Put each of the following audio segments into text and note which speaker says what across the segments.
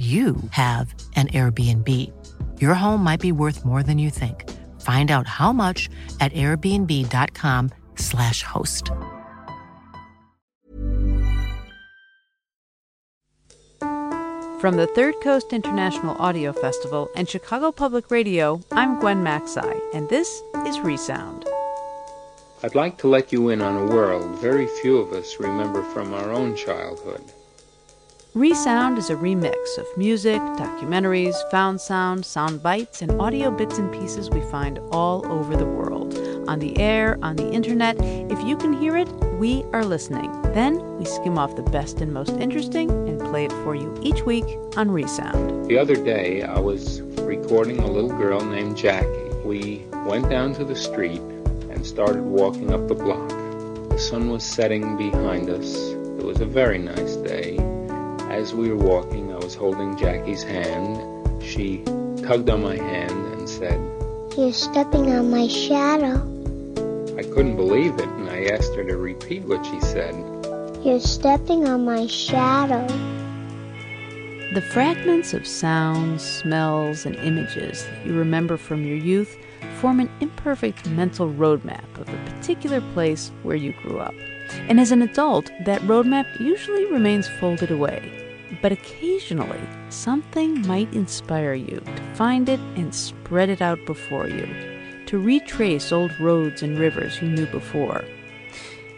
Speaker 1: you have an Airbnb. Your home might be worth more than you think. Find out how much at airbnb.com/slash host.
Speaker 2: From the Third Coast International Audio Festival and Chicago Public Radio, I'm Gwen Macsai, and this is Resound.
Speaker 3: I'd like to let you in on a world very few of us remember from our own childhood.
Speaker 2: Resound is a remix of music, documentaries, found sound, sound bites, and audio bits and pieces we find all over the world. On the air, on the internet, if you can hear it, we are listening. Then we skim off the best and most interesting and play it for you each week on Resound.
Speaker 3: The other day, I was recording a little girl named Jackie. We went down to the street and started walking up the block. The sun was setting behind us. It was a very nice day. As we were walking, I was holding Jackie's hand. She tugged on my hand and said,
Speaker 4: You're stepping on my shadow.
Speaker 3: I couldn't believe it, and I asked her to repeat what she said.
Speaker 4: You're stepping on my shadow.
Speaker 2: The fragments of sounds, smells, and images that you remember from your youth form an imperfect mental roadmap of the particular place where you grew up. And as an adult, that roadmap usually remains folded away. But occasionally, something might inspire you to find it and spread it out before you, to retrace old roads and rivers you knew before.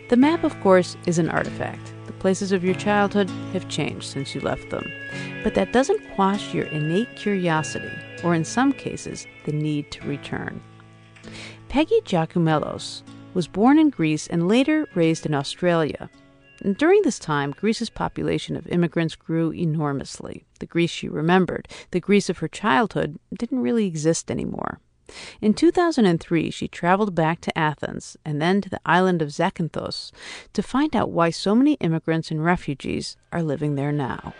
Speaker 2: The map, of course, is an artifact. The places of your childhood have changed since you left them. But that doesn't quash your innate curiosity, or in some cases, the need to return. Peggy Giakoumelos was born in Greece and later raised in Australia. And during this time, Greece's population of immigrants grew enormously. The Greece she remembered, the Greece of her childhood, didn't really exist anymore. In 2003, she traveled back to Athens and then to the island of Zakynthos to find out why so many immigrants and refugees are living there now.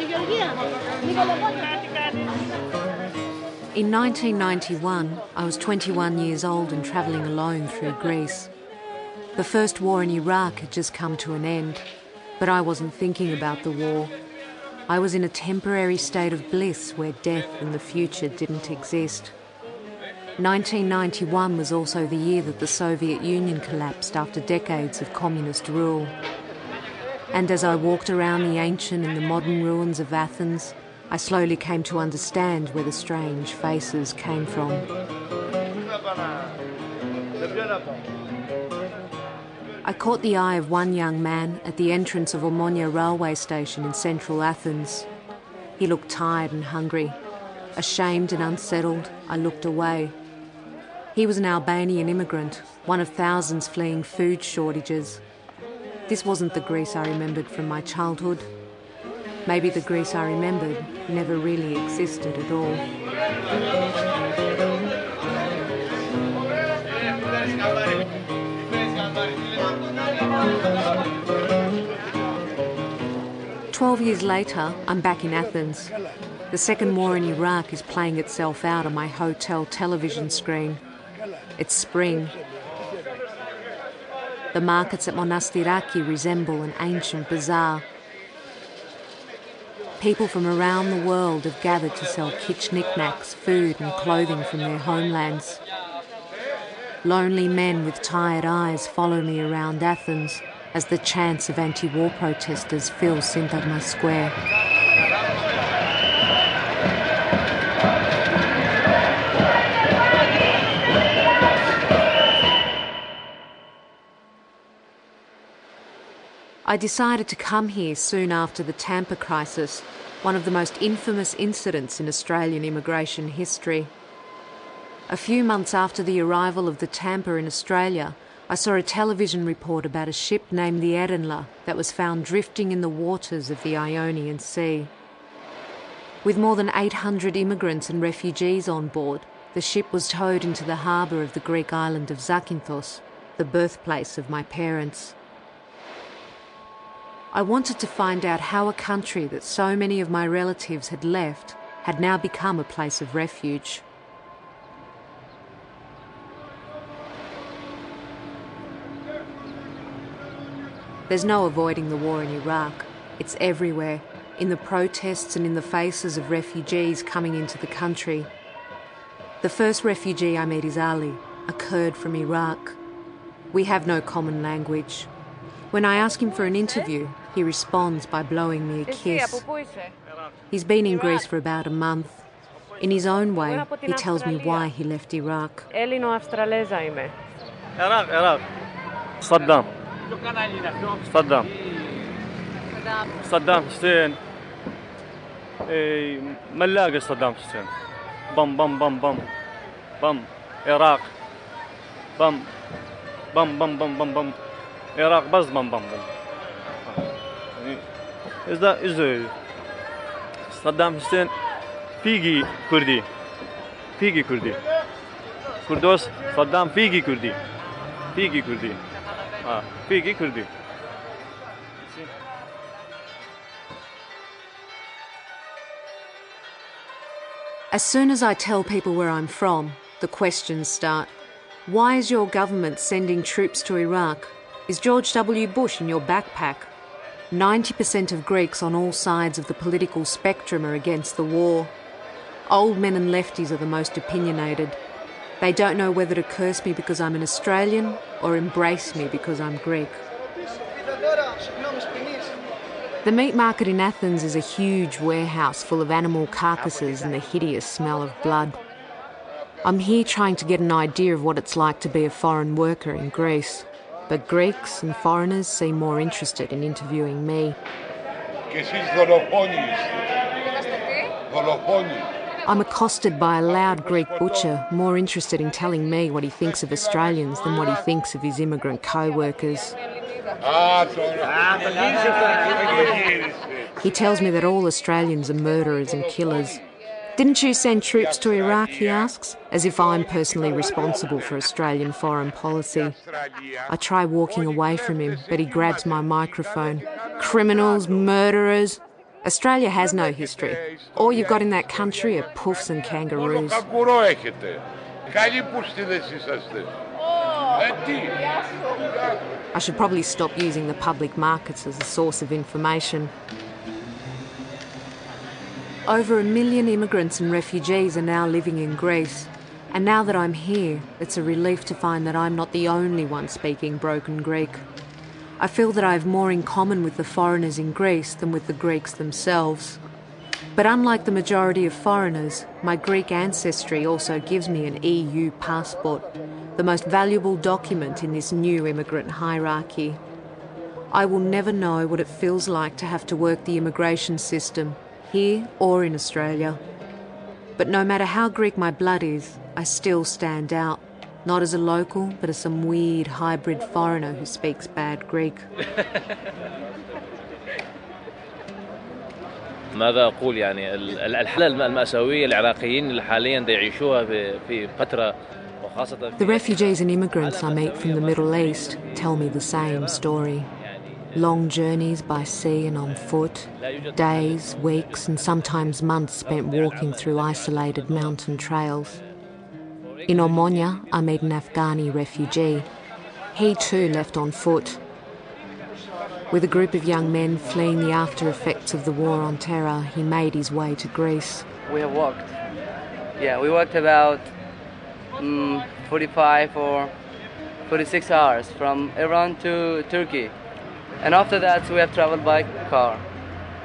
Speaker 5: In 1991, I was 21 years old and travelling alone through Greece. The first war in Iraq had just come to an end, but I wasn't thinking about the war. I was in a temporary state of bliss where death and the future didn't exist. 1991 was also the year that the Soviet Union collapsed after decades of communist rule. And as I walked around the ancient and the modern ruins of Athens, I slowly came to understand where the strange faces came from. I caught the eye of one young man at the entrance of Omonia railway station in central Athens. He looked tired and hungry. Ashamed and unsettled, I looked away. He was an Albanian immigrant, one of thousands fleeing food shortages. This wasn't the Greece I remembered from my childhood. Maybe the Greece I remembered never really existed at all. Twelve years later, I'm back in Athens. The second war in Iraq is playing itself out on my hotel television screen. It's spring. The markets at Monastiraki resemble an ancient bazaar. People from around the world have gathered to sell kitsch knickknacks, food, and clothing from their homelands. Lonely men with tired eyes follow me around Athens as the chants of anti war protesters fill Syntagma Square. I decided to come here soon after the Tampa crisis, one of the most infamous incidents in Australian immigration history. A few months after the arrival of the Tampa in Australia, I saw a television report about a ship named the Erenler that was found drifting in the waters of the Ionian Sea. With more than 800 immigrants and refugees on board, the ship was towed into the harbour of the Greek island of Zakynthos, the birthplace of my parents. I wanted to find out how a country that so many of my relatives had left had now become a place of refuge. There's no avoiding the war in Iraq. It's everywhere, in the protests and in the faces of refugees coming into the country. The first refugee I meet is Ali, a Kurd from Iraq. We have no common language. When I ask him for an interview, he responds by blowing me a kiss. He's been in Greece for about a month. In his own way, he tells me why he left Iraq.
Speaker 6: Έλληνο-Αυστραλέζα είμαι. Iraq, Iraq. Saddam. صدام صدام حسين ملاقي صدام حسين بم بم بم بم بم عراق بم بم بم بم بم بم عراق بس بم بم بم إذا إذا صدام حسين فيجي كردي فيجي كردي كردوس صدام فيجي كردي فيجي كردي اه فيجي كردي
Speaker 5: As soon as I tell people where I'm from, the questions start. Why is your government sending troops to Iraq? Is George W. Bush in your backpack? 90% of Greeks on all sides of the political spectrum are against the war. Old men and lefties are the most opinionated. They don't know whether to curse me because I'm an Australian or embrace me because I'm Greek. The meat market in Athens is a huge warehouse full of animal carcasses and the hideous smell of blood. I'm here trying to get an idea of what it's like to be a foreign worker in Greece, but Greeks and foreigners seem more interested in interviewing me. I'm accosted by a loud Greek butcher, more interested in telling me what he thinks of Australians than what he thinks of his immigrant co workers. He tells me that all Australians are murderers and killers. Didn't you send troops to Iraq? He asks, as if I'm personally responsible for Australian foreign policy. I try walking away from him, but he grabs my microphone. Criminals, murderers. Australia has no history. All you've got in that country are puffs and kangaroos. I should probably stop using the public markets as a source of information. Over a million immigrants and refugees are now living in Greece. And now that I'm here, it's a relief to find that I'm not the only one speaking broken Greek. I feel that I have more in common with the foreigners in Greece than with the Greeks themselves. But unlike the majority of foreigners, my Greek ancestry also gives me an EU passport, the most valuable document in this new immigrant hierarchy. I will never know what it feels like to have to work the immigration system, here or in Australia. But no matter how Greek my blood is, I still stand out, not as a local, but as some weird hybrid foreigner who speaks bad Greek.
Speaker 7: ماذا اقول يعني الحاله الماساويه العراقيين اللي حاليا يعيشوها في فتره
Speaker 5: The refugees and immigrants I meet from the Middle East tell me the same story. Long journeys by sea and on foot, days, weeks, and sometimes months spent walking through isolated mountain trails. In Omonia, I meet an Afghani refugee. He too left on foot. With a group of young men fleeing the after effects of the war on terror, he made his way to Greece.
Speaker 8: We have walked. Yeah, we walked about um, 45 or 46 hours from Iran to Turkey. And after that, we have traveled by car.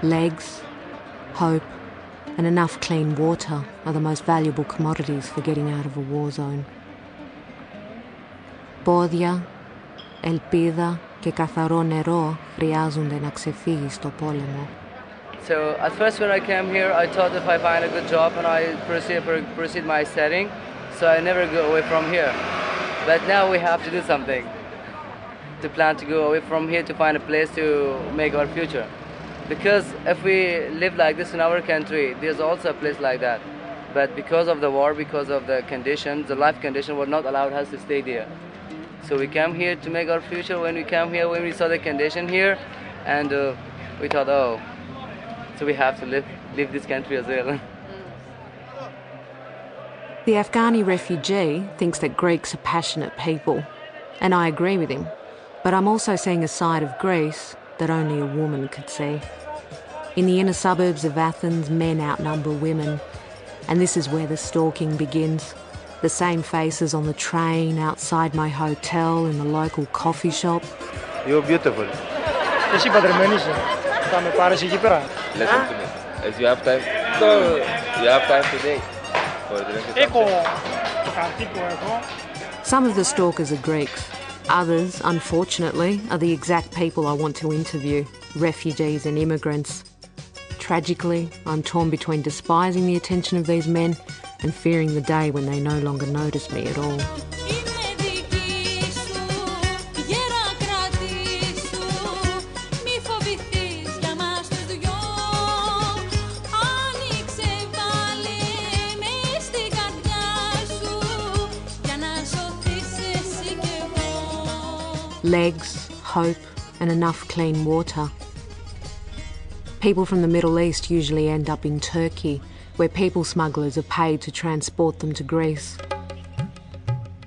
Speaker 5: Legs, hope, and enough clean water are the most valuable commodities for getting out of a war zone. Πόδια, ελπίδα και καθαρό νερό χρειάζονται να ξεφύγει στο πόλεμο.
Speaker 8: So at first when I came here, I thought if I find a good job and I proceed, proceed my studying, so I never go away from here. But now we have to do something to plan to go away from here to find a place to make our future. Because if we live like this in our country, there's also a place like that. But because of the war, because of the conditions, the life condition would not allow us to stay there. So we came here to make our future. When we came here, when we saw the condition here, and uh, we thought, oh, so we have to live, leave this country as well.
Speaker 5: The Afghani refugee thinks that Greeks are passionate people, and I agree with him. But I'm also seeing a side of Greece that only a woman could see. In the inner suburbs of Athens, men outnumber women, and this is where the stalking begins. The same faces on the train, outside my hotel, in the local coffee shop.
Speaker 9: You're beautiful.
Speaker 10: Εσύ παντρεμένη είσαι. Θα με πάρεις εκεί πέρα.
Speaker 9: Listen to me. As you have time, no, you have time today. For a drink or
Speaker 10: Έχω
Speaker 9: something.
Speaker 10: το χαρτί που έχω.
Speaker 5: Some of the stalkers are Greeks. Others, unfortunately, are the exact people I want to interview refugees and immigrants. Tragically, I'm torn between despising the attention of these men and fearing the day when they no longer notice me at all. Legs, hope, and enough clean water. People from the Middle East usually end up in Turkey, where people smugglers are paid to transport them to Greece.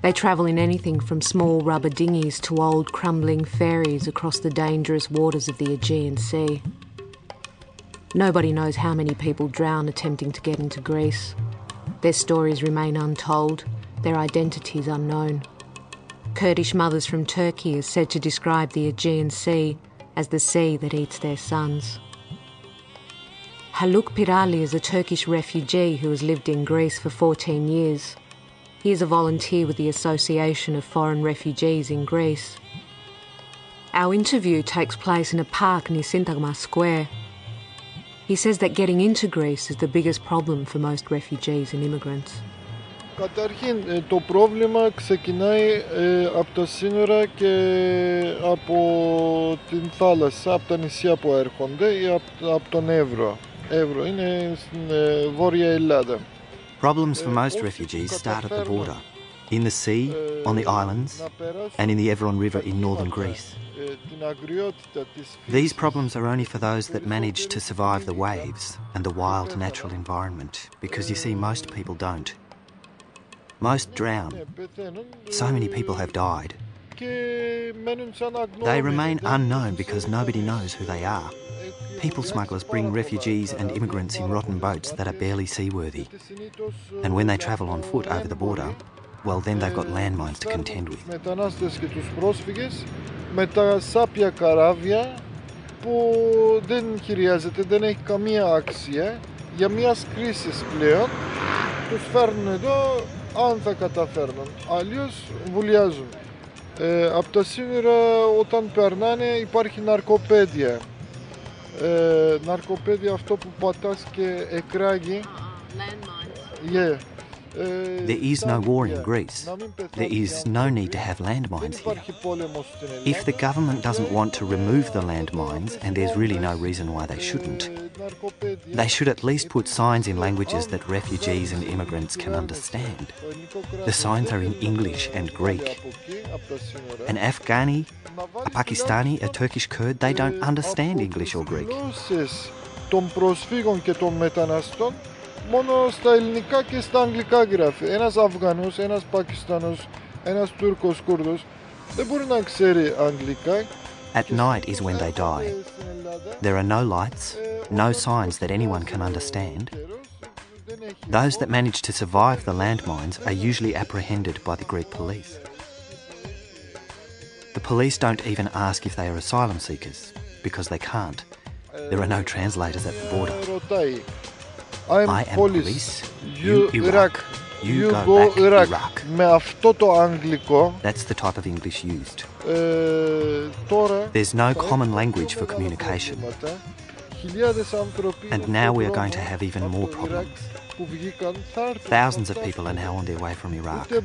Speaker 5: They travel in anything from small rubber dinghies to old crumbling ferries across the dangerous waters of the Aegean Sea. Nobody knows how many people drown attempting to get into Greece. Their stories remain untold, their identities unknown. Kurdish mothers from Turkey are said to describe the Aegean Sea as the sea that eats their sons. Haluk Pirali is a Turkish refugee who has lived in Greece for 14 years. He is a volunteer with the Association of Foreign Refugees in Greece. Our interview takes place in a park near Syntagma Square. He says that getting into Greece is the biggest problem for most refugees and immigrants.
Speaker 11: Καταρχήν, ε, το πρόβλημα ξεκινάει ε, από τα σύνορα και από την θάλασσα, από τα νησιά που έρχονται ή από, από τον Εύρο. Εύρο είναι στην ε, Βόρεια Ελλάδα.
Speaker 12: Problems for most refugees start at the border, in the sea, on the islands, and in the Evron River in northern Greece.
Speaker 11: Ε, την αγριότητα της
Speaker 12: These problems are only for those that manage to survive the waves and the wild natural environment, because you see, most people don't. Most drown. So many people have died.
Speaker 11: και μένουν σαν
Speaker 12: They
Speaker 11: αγνώμενοι.
Speaker 12: remain unknown because nobody knows who they are. People smugglers bring refugees and immigrants in rotten boats that are barely seaworthy. And when they travel on foot over the border, well, then they've got landmines to contend with.
Speaker 11: μετανάστες και τους πρόσφυγες με τα σάπια καράβια που δεν χρειάζεται, δεν έχει καμία αξία για μια κρίση πλέον τους φέρνουν εδώ αν θα καταφέρνουν. Αλλιώς βουλιάζουν. Ε, από τα σύνορα όταν περνάνε υπάρχει ναρκοπαίδεια. Ε, ναρκοπαίδεια αυτό που πατάς και εκράγει. Yeah.
Speaker 12: There is no war in Greece. There is no need to have landmines here. If the government doesn't want to remove the landmines, and there's really no reason why they shouldn't, they should at least put signs in languages that refugees and immigrants can understand. The signs are in English and Greek. An Afghani, a Pakistani, a Turkish Kurd, they don't understand English or Greek
Speaker 11: γλώσσες των προσφύγων και των μεταναστών μόνο στα ελληνικά και στα αγγλικά γράφει. Ένας Αφγανός, ένας Πακιστανός, ένας Τούρκος Κούρδος δεν μπορεί να ξέρει αγγλικά.
Speaker 12: At night is when they die. There are no lights, no signs that anyone can understand. Those that manage to survive the landmines are usually apprehended by the Greek police. The police don't even ask if they are asylum seekers, because they can't. There are no translators at the border.
Speaker 11: Ρωτάει. I'm
Speaker 12: I am
Speaker 11: police.
Speaker 12: police,
Speaker 11: You
Speaker 12: you
Speaker 11: Iraq.
Speaker 12: Iraq. You,
Speaker 11: You
Speaker 12: go,
Speaker 11: go
Speaker 12: back
Speaker 11: Iraq.
Speaker 12: Iraq.
Speaker 11: Με αυτό το αγγλικό,
Speaker 12: That's the type of English used.
Speaker 11: ε, τώρα
Speaker 12: There's no
Speaker 11: θα
Speaker 12: common
Speaker 11: έχουμε
Speaker 12: language for
Speaker 11: πολλά
Speaker 12: communication.
Speaker 11: προβλήματα. Χιλιάδες άνθρωποι
Speaker 12: And
Speaker 11: στον
Speaker 12: now we are
Speaker 11: δρόμο
Speaker 12: going to have even
Speaker 11: από
Speaker 12: more
Speaker 11: το Ιράκ
Speaker 12: problems.
Speaker 11: που βγήκαν, θα έρθουν,
Speaker 12: Thousands
Speaker 11: θα
Speaker 12: of people are now on their way from Iraq.
Speaker 11: Ούτε,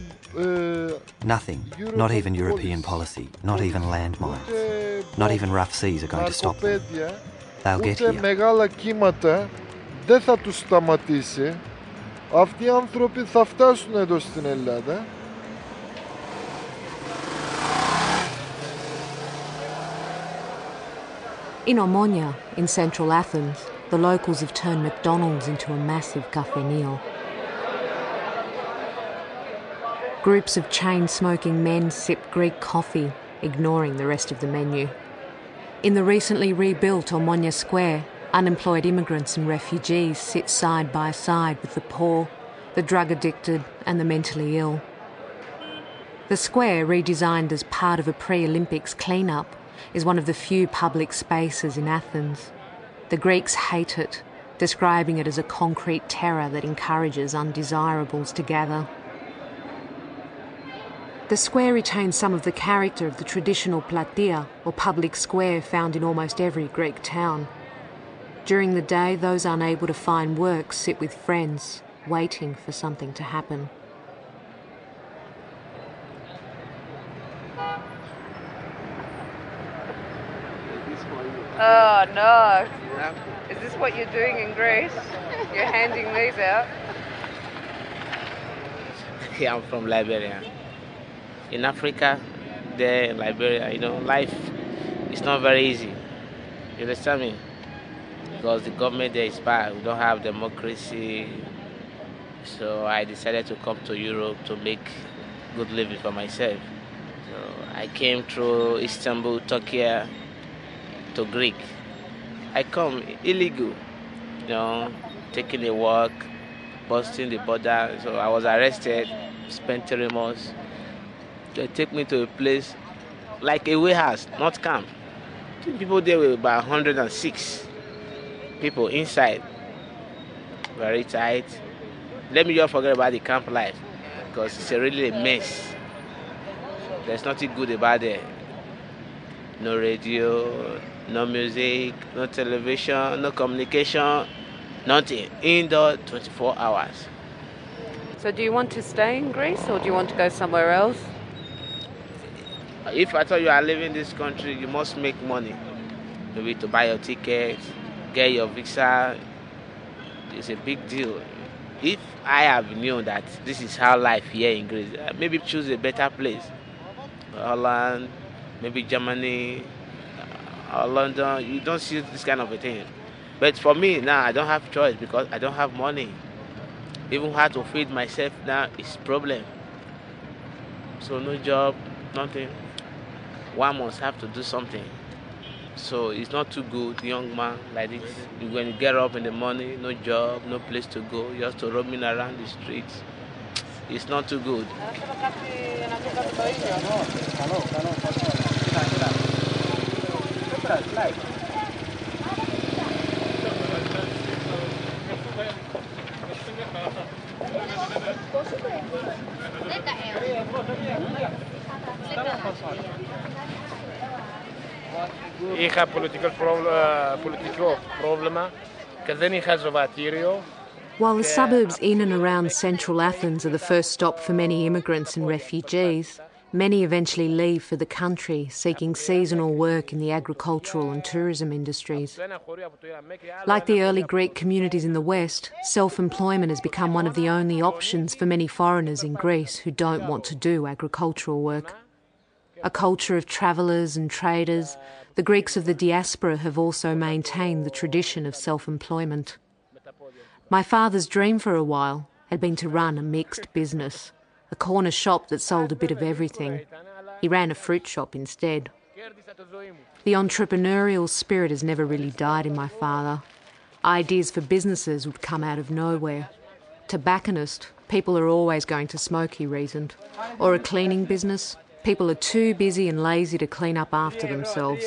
Speaker 11: ε,
Speaker 12: Nothing, not even European policy, not even landmines, not even rough seas are going to stop them.
Speaker 11: ναρκοπαίδια,
Speaker 12: They'll get
Speaker 11: ούτε
Speaker 12: here.
Speaker 11: μεγάλα κύματα δεν θα τους σταματήσει. Αυτοί οι άνθρωποι θα φτάσουν εδώ στην Ελλάδα.
Speaker 5: In Omonia, in central Athens, the locals have turned McDonald's into a massive cafenil. Groups of chain smoking men sip Greek coffee, ignoring the rest of the menu. In the recently rebuilt Omonia Square, unemployed immigrants and refugees sit side by side with the poor, the drug addicted, and the mentally ill. The square, redesigned as part of a pre Olympics clean-up, is one of the few public spaces in Athens. The Greeks hate it, describing it as a concrete terror that encourages undesirables to gather. The square retains some of the character of the traditional platia, or public square found in almost every Greek town. During the day, those unable to find work sit with friends, waiting for something to happen.
Speaker 13: Oh no. Is this what you're doing in Greece? You're handing these out?
Speaker 14: Yeah, I'm from Liberia. In Africa, there in Liberia, you know, life is not very easy. You understand me? Because the government there is bad. We don't have democracy. So I decided to come to Europe to make good living for myself. So I came through Istanbul, Turkey, to Greek. I come illegal, you know, taking a walk, busting the border. So I was arrested, spent three months. They take me to a place like a warehouse, not camp. People there were about 106 people inside. Very tight. Let me just forget about the camp life because it's a really a mess. There's nothing good about it. No radio, no music, no television, no communication, nothing. Indoor 24 hours.
Speaker 13: So do you want to stay in Greece or do you want to go somewhere else?
Speaker 14: If I thought you are living in this country, you must make money. Maybe to buy your ticket, get your visa. It's a big deal. If I have known that this is how life here in Greece, uh, maybe choose a better place. Holland, maybe Germany, uh, or London. You don't see this kind of a thing. But for me now, I don't have choice because I don't have money. Even how to feed myself now is problem. So no job, nothing. One must have to do something. So it's not too good, young man like this. When you get up in the morning, no job, no place to go, have to roaming around the streets. It's not too good.
Speaker 5: While the suburbs in and around central Athens are the first stop for many immigrants and refugees, many eventually leave for the country seeking seasonal work in the agricultural and tourism industries. Like the early Greek communities in the West, self employment has become one of the only options for many foreigners in Greece who don't want to do agricultural work. A culture of travellers and traders, the Greeks of the diaspora have also maintained the tradition of self employment. My father's dream for a while had been to run a mixed business, a corner shop that sold a bit of everything. He ran a fruit shop instead. The entrepreneurial spirit has never really died in my father. Ideas for businesses would come out of nowhere. Tobacconist, people are always going to smoke, he reasoned. Or a cleaning business, people are too busy and lazy to clean up after themselves.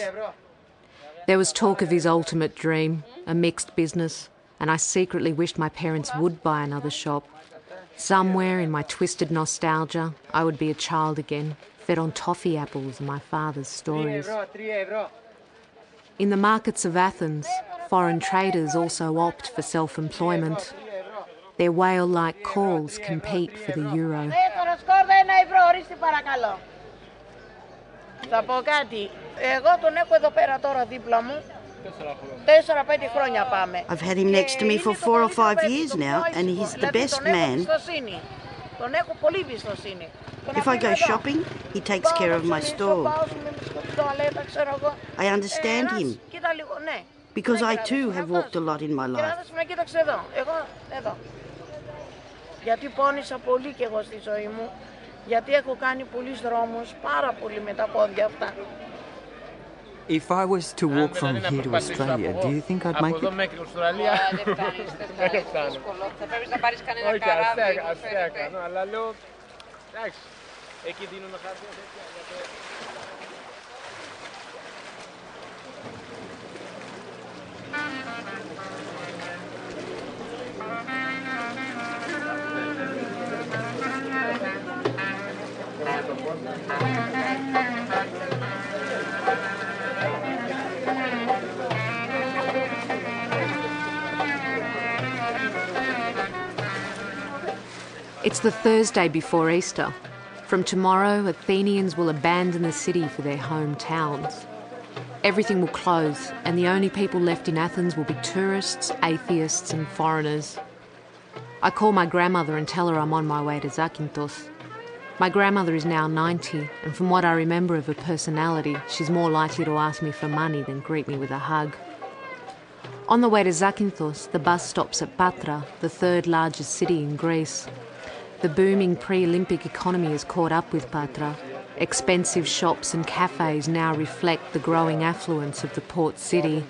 Speaker 5: There was talk of his ultimate dream, a mixed business, and I secretly wished my parents would buy another shop. Somewhere in my twisted nostalgia, I would be a child again, fed on toffee apples and my father's stories. In the markets of Athens, foreign traders also opt for self employment. Their whale like calls compete for the euro.
Speaker 15: Θα πω κάτι. Εγώ τον έχω εδώ πέρα τώρα δίπλα μου. Τέσσερα-πέντε χρόνια πάμε.
Speaker 16: I've had him next to me for four or five years now, and he's the
Speaker 15: Δηλαδή,
Speaker 16: best
Speaker 15: τον έχω
Speaker 16: man.
Speaker 15: εμπιστοσύνη. Τον έχω πολύ εμπιστοσύνη. Τον
Speaker 16: If I
Speaker 15: αφήνω
Speaker 16: go
Speaker 15: εδώ.
Speaker 16: shopping, he takes care of my store.
Speaker 15: Πάω στην τουαλέτα, ξέρω εγώ.
Speaker 16: I understand
Speaker 15: Ένας,
Speaker 16: him
Speaker 15: Κοίτα λίγο, ναι.
Speaker 16: because I too have walked a lot in my
Speaker 15: Και να
Speaker 16: life.
Speaker 15: δεις με κοίταξε εδώ. Εγώ, εδώ. Γιατί πόνισα πολύ κι εγώ στη ζωή μου. Γιατί έχω κάνει πολλούς δρόμους, πάρα πολύ με τα πόδια αυτά.
Speaker 17: If I was to walk from here to Australia, do you think I'd
Speaker 10: Από
Speaker 17: make
Speaker 10: εδώ
Speaker 17: it?
Speaker 10: μέχρι Αυστραλία; Δεν φτάνει.
Speaker 18: Θα πρέπει να πάρεις κανένα
Speaker 10: Όχι,
Speaker 18: καράβι.
Speaker 10: αστεία,
Speaker 18: που
Speaker 10: αστεία
Speaker 18: φέρεται.
Speaker 10: κάνω, αλλά λέω. Εντάξει. Εκεί δίνουν χαρτιά τέτοια.
Speaker 5: It's the Thursday before Easter. From tomorrow, Athenians will abandon the city for their hometowns. Everything will close, and the only people left in Athens will be tourists, atheists, and foreigners. I call my grandmother and tell her I'm on my way to Zakynthos. My grandmother is now 90, and from what I remember of her personality, she's more likely to ask me for money than greet me with a hug. On the way to Zakynthos, the bus stops at Patra, the third largest city in Greece. The booming pre Olympic economy has caught up with Patra. Expensive shops and cafes now reflect the growing affluence of the port city.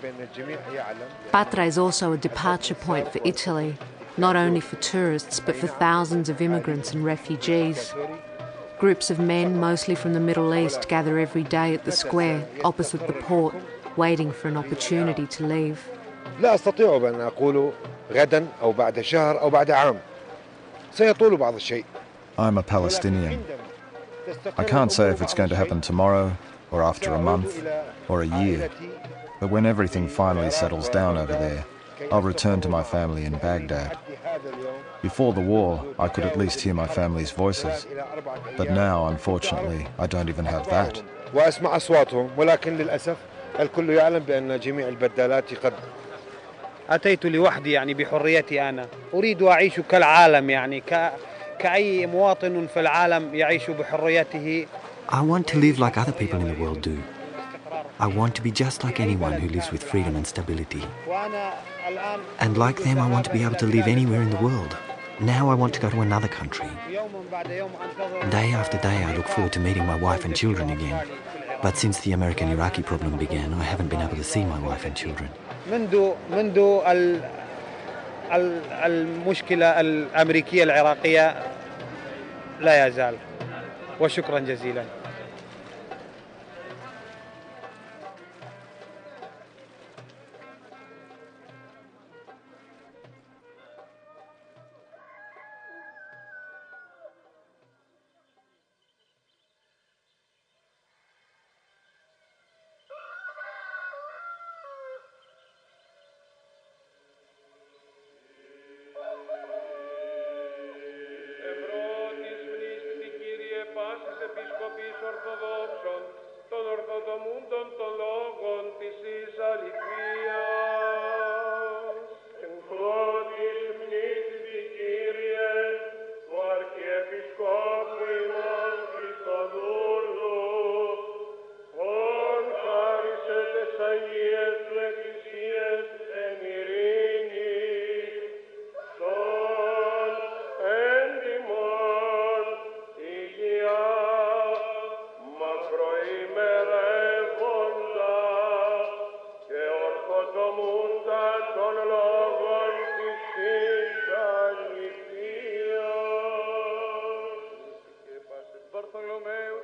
Speaker 5: Patra is also a departure point for Italy, not only for tourists but for thousands of immigrants and refugees. Groups of men, mostly from the Middle East, gather every day at the square opposite the port, waiting for an opportunity to leave.
Speaker 19: لا أستطيع بأن أقول غدا أو بعد شهر أو بعد عام سيطول بعض الشيء
Speaker 20: I'm a Palestinian. I can't say if it's going to happen tomorrow, or after a month, or a year. But when everything finally settles down over there, I'll return to my family in Baghdad. Before the war, I could at least hear my family's voices. But now, unfortunately, I don't even have that.
Speaker 19: وأسمع أصواتهم ولكن للأسف الكل يعلم بأن جميع البدالات قد
Speaker 21: أتيت لوحدي يعني بحريتي أنا أريد أعيش كالعالم يعني ك... كأي مواطن في العالم يعيش بحريته
Speaker 12: I want to live like other people in the world do. I want to be just like anyone who lives with freedom and stability.
Speaker 21: وأنا الآن
Speaker 12: And like them, I want to be able to live anywhere in the world. Now I want to go to another country.
Speaker 21: يوم بعد يوم أنتظر
Speaker 12: Day after day, I look forward to meeting my wife and children again. But since the American Iraqi problem began, I haven't been able to see my wife and children.
Speaker 21: منذ منذ ال... ال- المشكلة الأمريكية العراقية لا يزال وشكرا جزيلا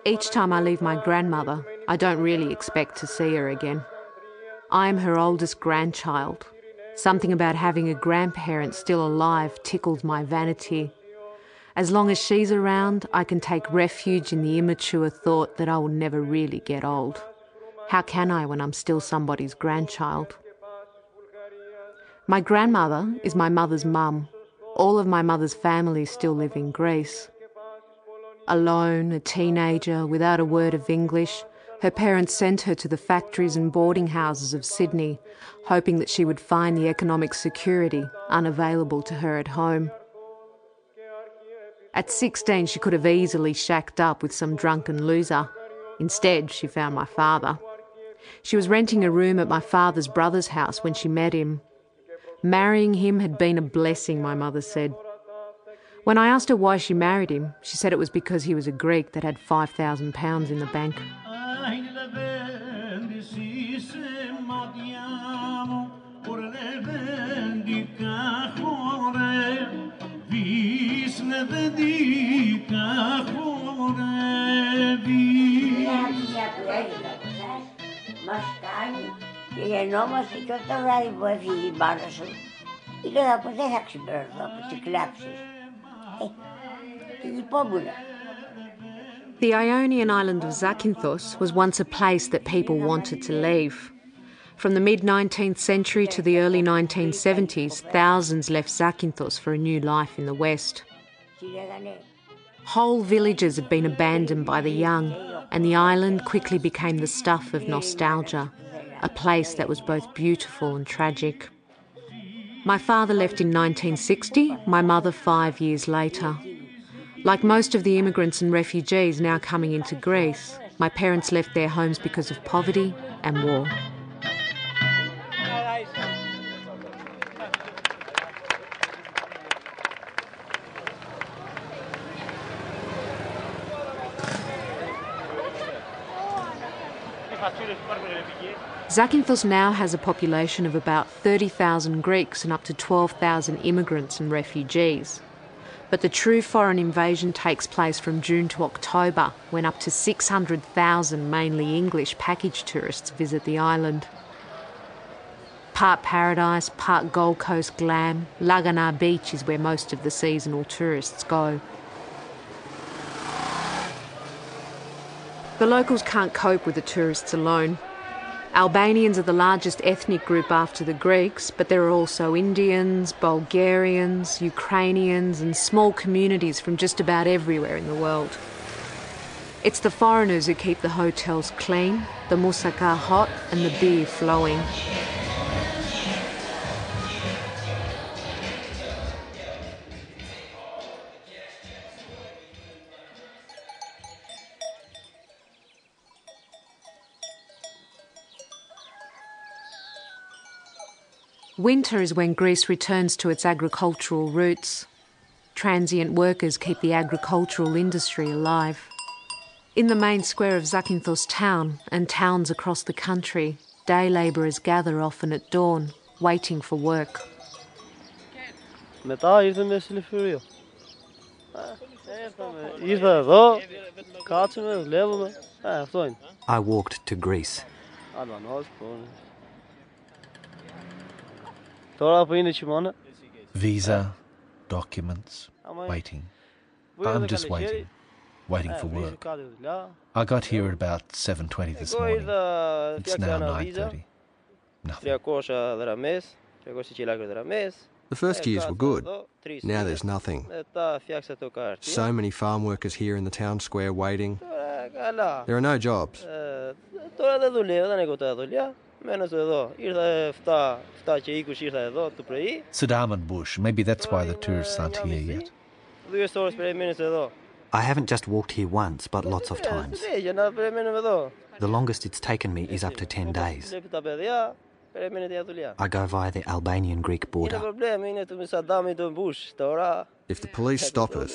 Speaker 5: Each time I leave my grandmother, I don't really expect to see her again. I am her oldest grandchild. Something about having a grandparent still alive tickles my vanity. As long as she's around, I can take refuge in the immature thought that I will never really get old. How can I when I'm still somebody's grandchild? My grandmother is my mother's mum. All of my mother's family still live in Greece. Alone, a teenager, without a word of English, her parents sent her to the factories and boarding houses of Sydney, hoping that she would find the economic security unavailable to her at home. At 16, she could have easily shacked up with some drunken loser. Instead, she found my father. She was renting a room at my father's brother's house when she met him. Marrying him had been a blessing, my mother said. When I asked her why she married him, she said it was because he was a Greek that had £5,000 in the bank.
Speaker 22: Μας κάνει και γεννόμαστε και όταν βράδυ που έφυγε η μάνα σου Είπα πως δεν θα ξυπνήσω από τις κλάψεις. Ε, και λυπόμουν.
Speaker 5: The Ionian island of Zakynthos was once a place that people wanted to leave. From the mid 19th century to the early 1970s, thousands left Zakynthos for a new life in the West.
Speaker 22: Τι λέγανε,
Speaker 5: Whole villages had been abandoned by the young, and the island quickly became the stuff of nostalgia, a place that was both beautiful and tragic. My father left in 1960, my mother five years later. Like most of the immigrants and refugees now coming into Greece, my parents left their homes because of poverty and war. Zakynthos now has a population of about 30,000 Greeks and up to 12,000 immigrants and refugees. But the true foreign invasion takes place from June to October, when up to 600,000 mainly English package tourists visit the island. Part paradise, part Gold Coast glam, Lagana Beach is where most of the seasonal tourists go. The locals can't cope with the tourists alone. Albanians are the largest ethnic group after the Greeks, but there are also Indians, Bulgarians, Ukrainians, and small communities from just about everywhere in the world. It's the foreigners who keep the hotels clean, the moussaka hot, and the beer flowing. Winter is when Greece returns to its agricultural roots. Transient workers keep the agricultural industry alive. In the main square of Zakynthos town and towns across the country, day labourers gather often at dawn, waiting for work.
Speaker 18: Μετά ήρθαμε στη Λεφυρίο. Ήρθα εδώ, κάτσαμε, δουλεύουμε. Ε, αυτό είναι.
Speaker 12: I walked to Greece.
Speaker 18: Αλβανός, λοιπόν.
Speaker 23: Visa, documents, waiting. I'm just waiting, waiting for work. I got here at about 7.20 this morning. It's now 9.30.
Speaker 18: Nothing.
Speaker 24: The first years were good. Now there's nothing. So many farm workers here in the town square waiting. There are no jobs
Speaker 18: Ε, τώρα δεν δουλεύω, δεν έχω τώρα δουλειά. Μένω στο εδώ. Ήρθα 7, 7 και 20 ήρθα εδώ το πρωί.
Speaker 23: Saddam and Bush, maybe that's why the tourists aren't here yet.
Speaker 18: Δύο ώρες περιμένεις εδώ.
Speaker 12: I haven't just walked here once, but lots of times.
Speaker 18: Ναι, για να περιμένουμε εδώ.
Speaker 12: The longest it's taken me is up to 10 days.
Speaker 18: Βλέπει τα παιδιά, περιμένετε για δουλειά.
Speaker 12: I go via the Albanian Greek
Speaker 18: Είναι
Speaker 12: border.
Speaker 18: προβλήμα, είναι το Σαντάμ ή τον Μπούς. Τώρα
Speaker 24: If the police stop us,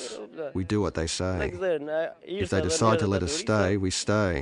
Speaker 24: we do what they
Speaker 18: δεν
Speaker 24: say.
Speaker 18: ξέρω. να-
Speaker 24: If
Speaker 18: ήρθα,
Speaker 24: they
Speaker 18: δεν
Speaker 24: decide to
Speaker 18: ήρθα,
Speaker 24: let
Speaker 18: το
Speaker 24: us
Speaker 18: ρίξα.
Speaker 24: stay, we stay.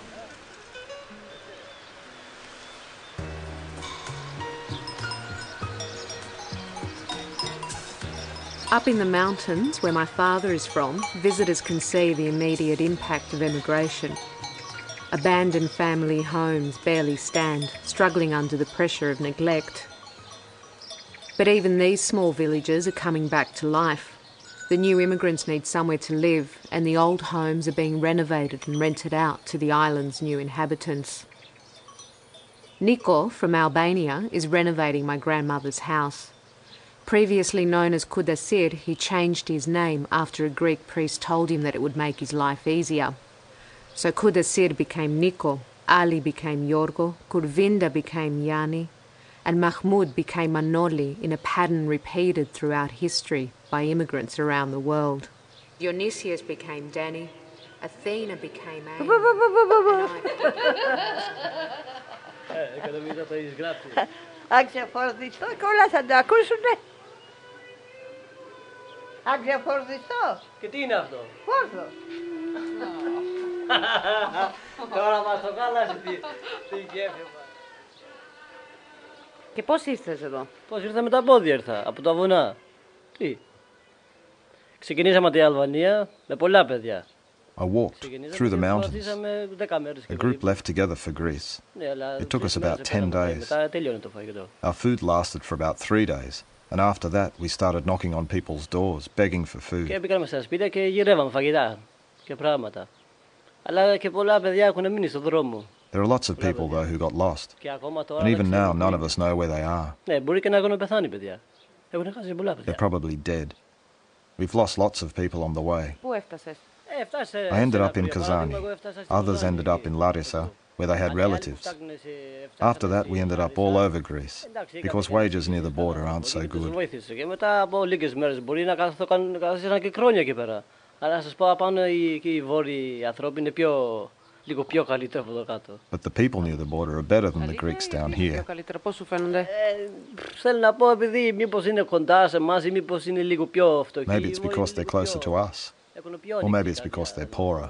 Speaker 5: Up in the mountains, where my father is from, visitors can see the immediate impact of emigration. Abandoned family homes barely stand, struggling under the pressure of neglect. But even these small villages are coming back to life. The new immigrants need somewhere to live, and the old homes are being renovated and rented out to the island's new inhabitants. Niko from Albania is renovating my grandmother's house. Previously known as Kudasir, he changed his name after a Greek priest told him that it would make his life easier. So Kudasir became Niko, Ali became Yorgo, Kurvinda became Yani, and Mahmud became Manoli in a pattern repeated throughout history by immigrants around the world. Dionysius became Danny, Athena became Amy.
Speaker 22: Αν ξεφορτιστώ και όλα θα το ακούσουνε. Αν ξεφορτιστώ.
Speaker 25: Και τι είναι αυτό;
Speaker 22: Φόρτο.
Speaker 25: Τώρα μας το κάλασε τι, τι κέφι μας.
Speaker 26: Και πώς ήρθες εδώ;
Speaker 25: Πώς ήρθα με τα πόδια ήρθα, από τα βουνά. Τι; Ξεκινήσαμε από την Αλβανία με πολλά παιδιά.
Speaker 20: I walked through the mountains.
Speaker 25: Προσπαθήσαμε 10 μέρες.
Speaker 20: A group left together for Greece.
Speaker 25: Ναι, αλλά
Speaker 20: It took us about 10
Speaker 25: πέραμε,
Speaker 20: days.
Speaker 25: Μετά τελειώνει το φαγητό.
Speaker 20: Our food lasted for about three days, and after that, we started knocking on people's doors, begging for
Speaker 25: Και
Speaker 20: food.
Speaker 25: μπήκαμε στα σπίτια και γυρεύαμε φαγητά και πράγματα. Αλλά και πολλά παιδιά έχουν μείνει στον δρόμο.
Speaker 20: There are lots of people, though, who got lost.
Speaker 25: Και ακόμα τώρα
Speaker 20: And
Speaker 25: δεν
Speaker 20: even
Speaker 25: ξέρουμε
Speaker 20: now,
Speaker 25: πού
Speaker 20: none of
Speaker 25: είναι.
Speaker 20: us know where they are.
Speaker 25: Ναι, μπορεί και να έχουν πεθάνει παιδιά. Έχουν χάσει πολλά παιδιά.
Speaker 20: They're probably dead. We've lost lots of people on the way.
Speaker 26: Πού έφτασες.
Speaker 25: Ε, φτάσε
Speaker 20: I ended
Speaker 25: σε
Speaker 20: up in
Speaker 25: ένα παράδειγμα, εγώ
Speaker 20: Kazani.
Speaker 25: έφτασα στη
Speaker 20: Others
Speaker 25: Κοζάνη.
Speaker 20: ended up in Larissa, where they had relatives. After that, we ended up all over Greece because wages near the border aren't so good. But the people near the border are better than the Greeks down here. Maybe it's because they're closer to us. Or maybe it's because they're poorer.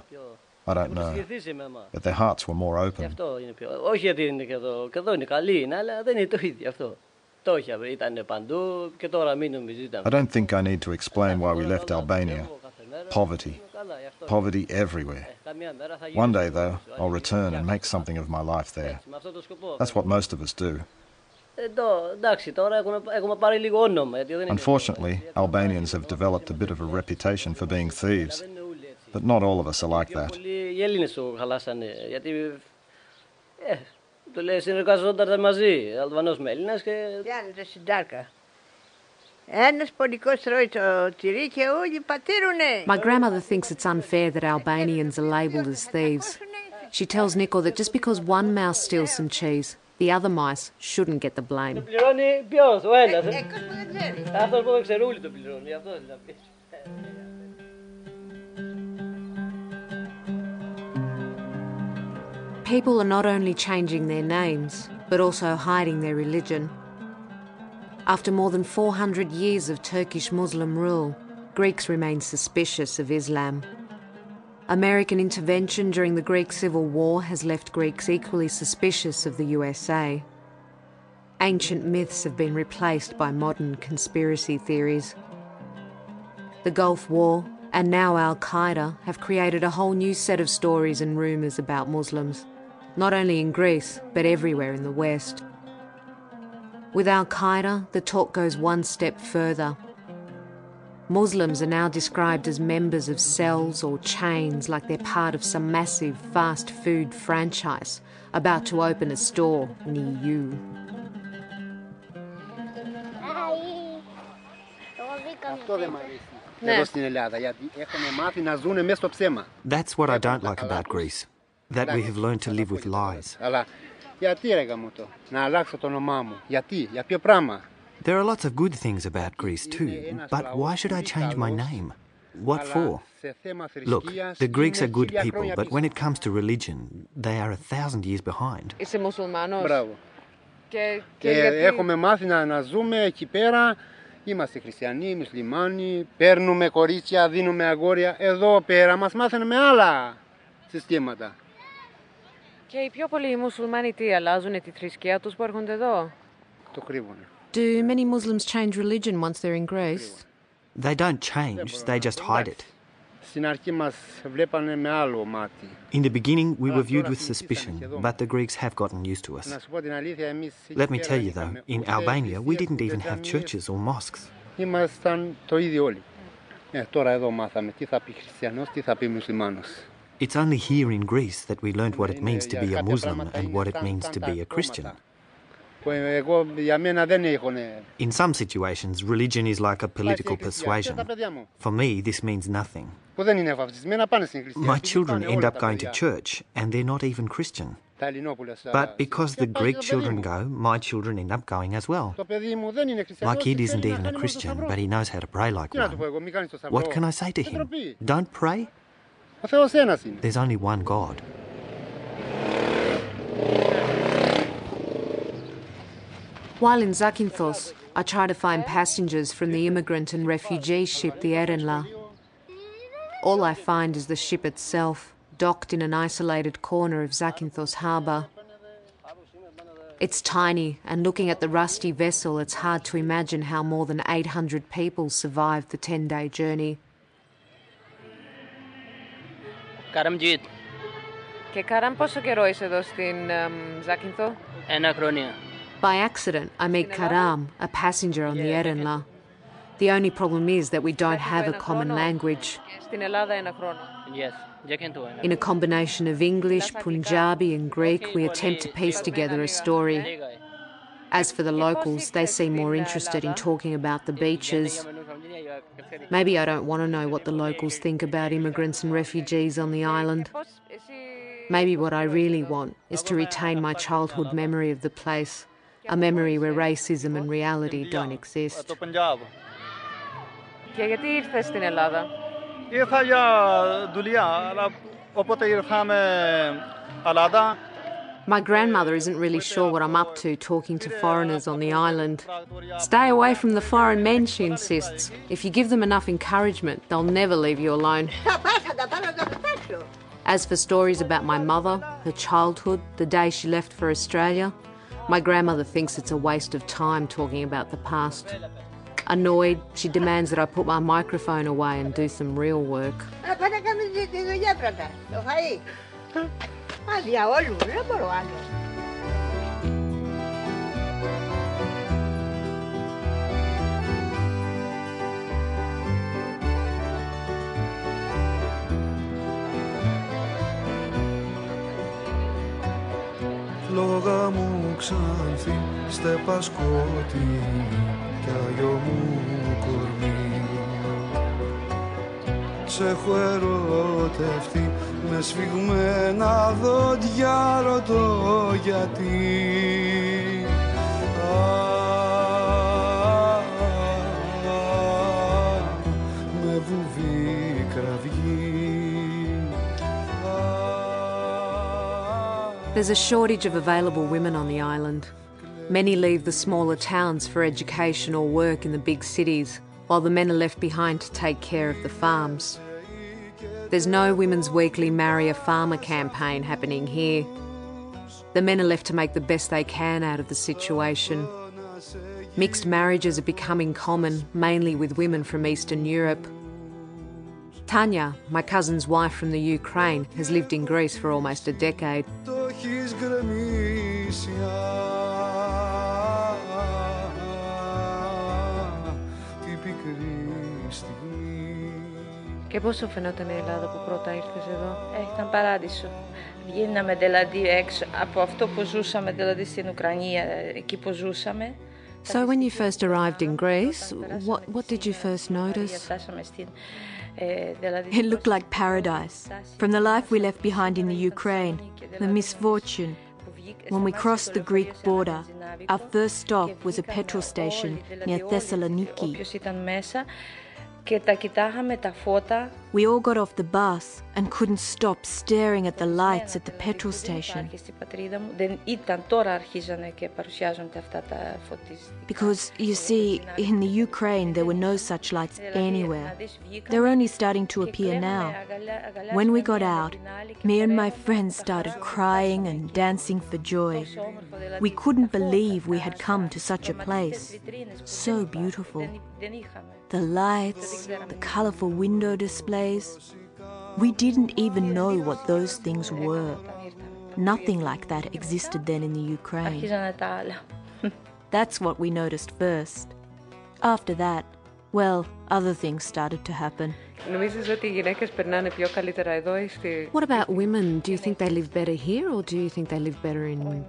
Speaker 20: I don't
Speaker 25: Έχουν
Speaker 20: know.
Speaker 25: συνηθίσει με εμάς.
Speaker 20: But their hearts were more
Speaker 25: Γι'
Speaker 20: open.
Speaker 25: αυτό είναι πιο... Όχι γιατί είναι και εδώ, και εδώ είναι καλή, είναι, αλλά δεν είναι το ίδιο αυτό. Το είχε, ήταν παντού και τώρα μην νομίζετε.
Speaker 20: I don't think I need to explain why we left Albania. Poverty. Poverty everywhere. One day, though, I'll return and make something of my life there.
Speaker 25: Με αυτό το σκοπό.
Speaker 20: That's what most of us do.
Speaker 25: Εδώ, εντάξει, τώρα έχουμε, έχουμε πάρει λίγο όνομα. Γιατί δεν είναι
Speaker 20: Unfortunately, Albanians have developed a bit of a reputation for being thieves. But not all of us are like that.
Speaker 5: My grandmother thinks it's unfair that Albanians are labelled as thieves. She tells Nickel that just because one mouse steals some cheese, the other mice shouldn't get the blame. People are not only changing their names, but also hiding their religion. After more than 400 years of Turkish Muslim rule, Greeks remain suspicious of Islam. American intervention during the Greek Civil War has left Greeks equally suspicious of the USA. Ancient myths have been replaced by modern conspiracy theories. The Gulf War and now Al Qaeda have created a whole new set of stories and rumours about Muslims, not only in Greece, but everywhere in the West. With Al Qaeda, the talk goes one step further. Muslims are now described as members of cells or chains like they're part of some massive fast food franchise about to open a store near you.
Speaker 12: That's what I don't like about Greece That we have learned to live with lies.
Speaker 21: Αλλά γιατί ρε γαμώτο, να αλλάξω το όνομά μου. Γιατί, για ποιο πράγμα.
Speaker 12: There are lots of good things about Greece too, but why should I change my name? What for?
Speaker 21: Σε θέμα
Speaker 12: Look,
Speaker 21: θρησκείας
Speaker 12: the Greeks
Speaker 21: είναι
Speaker 12: are good
Speaker 21: χίλια
Speaker 12: people,
Speaker 21: χρόνια
Speaker 12: but
Speaker 21: πίσω.
Speaker 12: when it comes to religion, they are a thousand years behind.
Speaker 26: Είσαι μουσουλμάνος.
Speaker 21: Μπράβο.
Speaker 26: Και,
Speaker 21: Και
Speaker 26: γιατί...
Speaker 21: έχουμε μάθει να, να ζούμε εκεί πέρα. Είμαστε χριστιανοί, μουσουλμάνοι, παίρνουμε κορίτσια, δίνουμε αγόρια. Εδώ πέρα μας μάθανε με άλλα συστήματα.
Speaker 26: Και οι πιο πολλοί μουσουλμάνοι τι, αλλάζουν τη θρησκεία τους που έρχονται εδώ.
Speaker 21: Το κρύβουνε.
Speaker 5: Do many Muslims change religion once they're in Greece?
Speaker 12: They don't change, they just hide it.
Speaker 21: Στην αρχή μας βλέπανε με άλλο μάτι.
Speaker 12: In the beginning, we were viewed with suspicion, but the Greeks have gotten used to
Speaker 21: Να
Speaker 12: us.
Speaker 21: σου πω την αλήθεια, εμείς
Speaker 12: Let me tell you though, in Albania, we didn't even have churches or mosques.
Speaker 21: ήμασταν το ίδιο όλοι. Ε, τώρα εδώ μάθαμε τι θα πει χριστιανός, τι θα πει μουσουλμάνος.
Speaker 12: It's only here in Greece that we learned what it means to be a Muslim and what it means to be a Christian. In some situations, religion is like a political persuasion. For me, this means nothing. My children end up going to church and they're not even Christian. But because the Greek children go, my children end up going as well. My kid isn't even a Christian, but he knows how to pray like one. What can I say to him? Don't pray? There's only one God.
Speaker 5: While in Zakynthos, I try to find passengers from the immigrant and refugee ship the Erenler. All I find is the ship itself, docked in an isolated corner of Zakynthos harbour. It's tiny, and looking at the rusty vessel, it's hard to imagine how more than 800 people survived the 10 day journey.
Speaker 27: Καραμτζίτ.
Speaker 26: Και Καραμ, πόσο καιρό είσαι εδώ στην um, Ζάκυνθο?
Speaker 27: Ένα χρόνια.
Speaker 5: By accident, I meet Karam, a passenger on the Erenler. The only problem is that we don't have a common language. In a combination of English, Punjabi, and Greek, we attempt to piece together a story. As for the locals, they seem more interested in talking about the beaches. Maybe I don't want to know what the locals think about immigrants and refugees on the island. Maybe what I really want is to retain my childhood memory of the place, a memory where racism and reality don't exist.
Speaker 28: Το Πεντζάβ.
Speaker 26: Και γιατί ήρθες στην Ελλάδα?
Speaker 28: Ήρθα για δουλειά, αλλά όποτε ήρθαμε Ελλάδα,
Speaker 5: my grandmother isn't really sure what I'm up to talking to foreigners on the island. Stay away from the foreign men, she insists. If you give them enough encouragement, they'll never leave you alone. As for stories about my mother, her childhood, the day she left for Australia, my grandmother thinks it's a waste of time talking about the past. Annoyed, she demands that I put my microphone away and do some real work.
Speaker 22: Άδεια όλους, δεν μπορώ άλλο.
Speaker 29: Λόγα μου ξανθή, στέπα σκότη κι αγιό μου κορμί. Σ' έχω ερωτευτεί με σφιγμένα δόντια ρωτώ γιατί Α, με βουβή κραυγή
Speaker 5: There's a shortage of available women on the island. Many leave the smaller towns for education or work in the big cities, while the men are left behind to take care of the farms. There's no Women's Weekly Marry a Farmer campaign happening here. The men are left to make the best they can out of the situation. Mixed marriages are becoming common, mainly with women from Eastern Europe. Tanya, my cousin's wife from the Ukraine, has lived in Greece for almost a decade.
Speaker 26: Και πώς σου φαινόταν η Ελλάδα που πρώτα ήρθες εδώ?
Speaker 30: Ε, ήταν παράδεισο. Βγαίναμε δηλαδή έξω από αυτό που ζούσαμε δηλαδή στην Ουκρανία, εκεί που ζούσαμε.
Speaker 5: So, when you first arrived in Greece, what, what did you first notice?
Speaker 30: Φτάσαμε στην, ε, δηλαδή,
Speaker 31: It looked like paradise. From the life we left behind in the Ukraine, the misfortune. When we crossed the Greek border, our first stop was a petrol station near Thessaloniki.
Speaker 30: Όποιος ήταν μέσα και τα κοιτάγαμε τα φώτα.
Speaker 31: We all got off the bus and couldn't stop staring at the lights at the petrol station
Speaker 30: Υπάρχει στην πατρίδα μου. Δεν ήταν τώρα αρχίζανε και παρουσιάζονται αυτά τα φωτιστικά.
Speaker 31: because, you see, in the Ukraine there were no such lights anywhere. They're only starting to appear now. When we got out, me and my friends started crying and dancing for joy. We couldn't believe we had come to such a place. So beautiful. The lights, the colorful window displays. We didn't even know what those things were. Nothing like that existed then in the Ukraine. That's what we noticed first. After that, well, other things started to happen.
Speaker 5: What about women? Do you think they live better here or do you think they live better in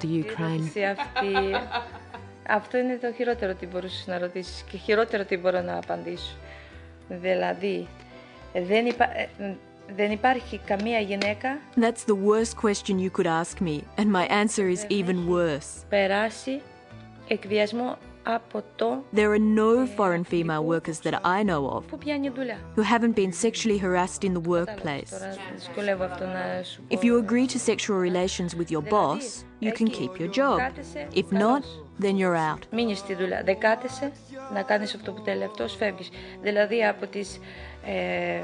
Speaker 5: the Ukraine?
Speaker 30: ερώτηση αυτή... Αυτό είναι το χειρότερο τι μπορούσες να ρωτήσεις και χειρότερο τι μπορώ να απαντήσω. Δηλαδή, δεν, υπά... ε, δεν υπάρχει καμία γυναίκα
Speaker 31: That's the worst question you could ask me, and my answer is even worse.
Speaker 30: περάσει εκβιασμό από το
Speaker 31: There are no foreign female workers that I know of
Speaker 30: που πιάνει δουλειά.
Speaker 31: who haven't been sexually harassed in the workplace.
Speaker 30: Τώρα δυσκολεύω αυτό να σου πω.
Speaker 31: If you agree to sexual relations with your boss, you can keep your job. If not, then you're out.
Speaker 30: Μείνεις στη δουλειά. Δεν κάθεσαι να κάνεις αυτό που θέλει αυτός, φεύγεις. Δηλαδή από τις ε,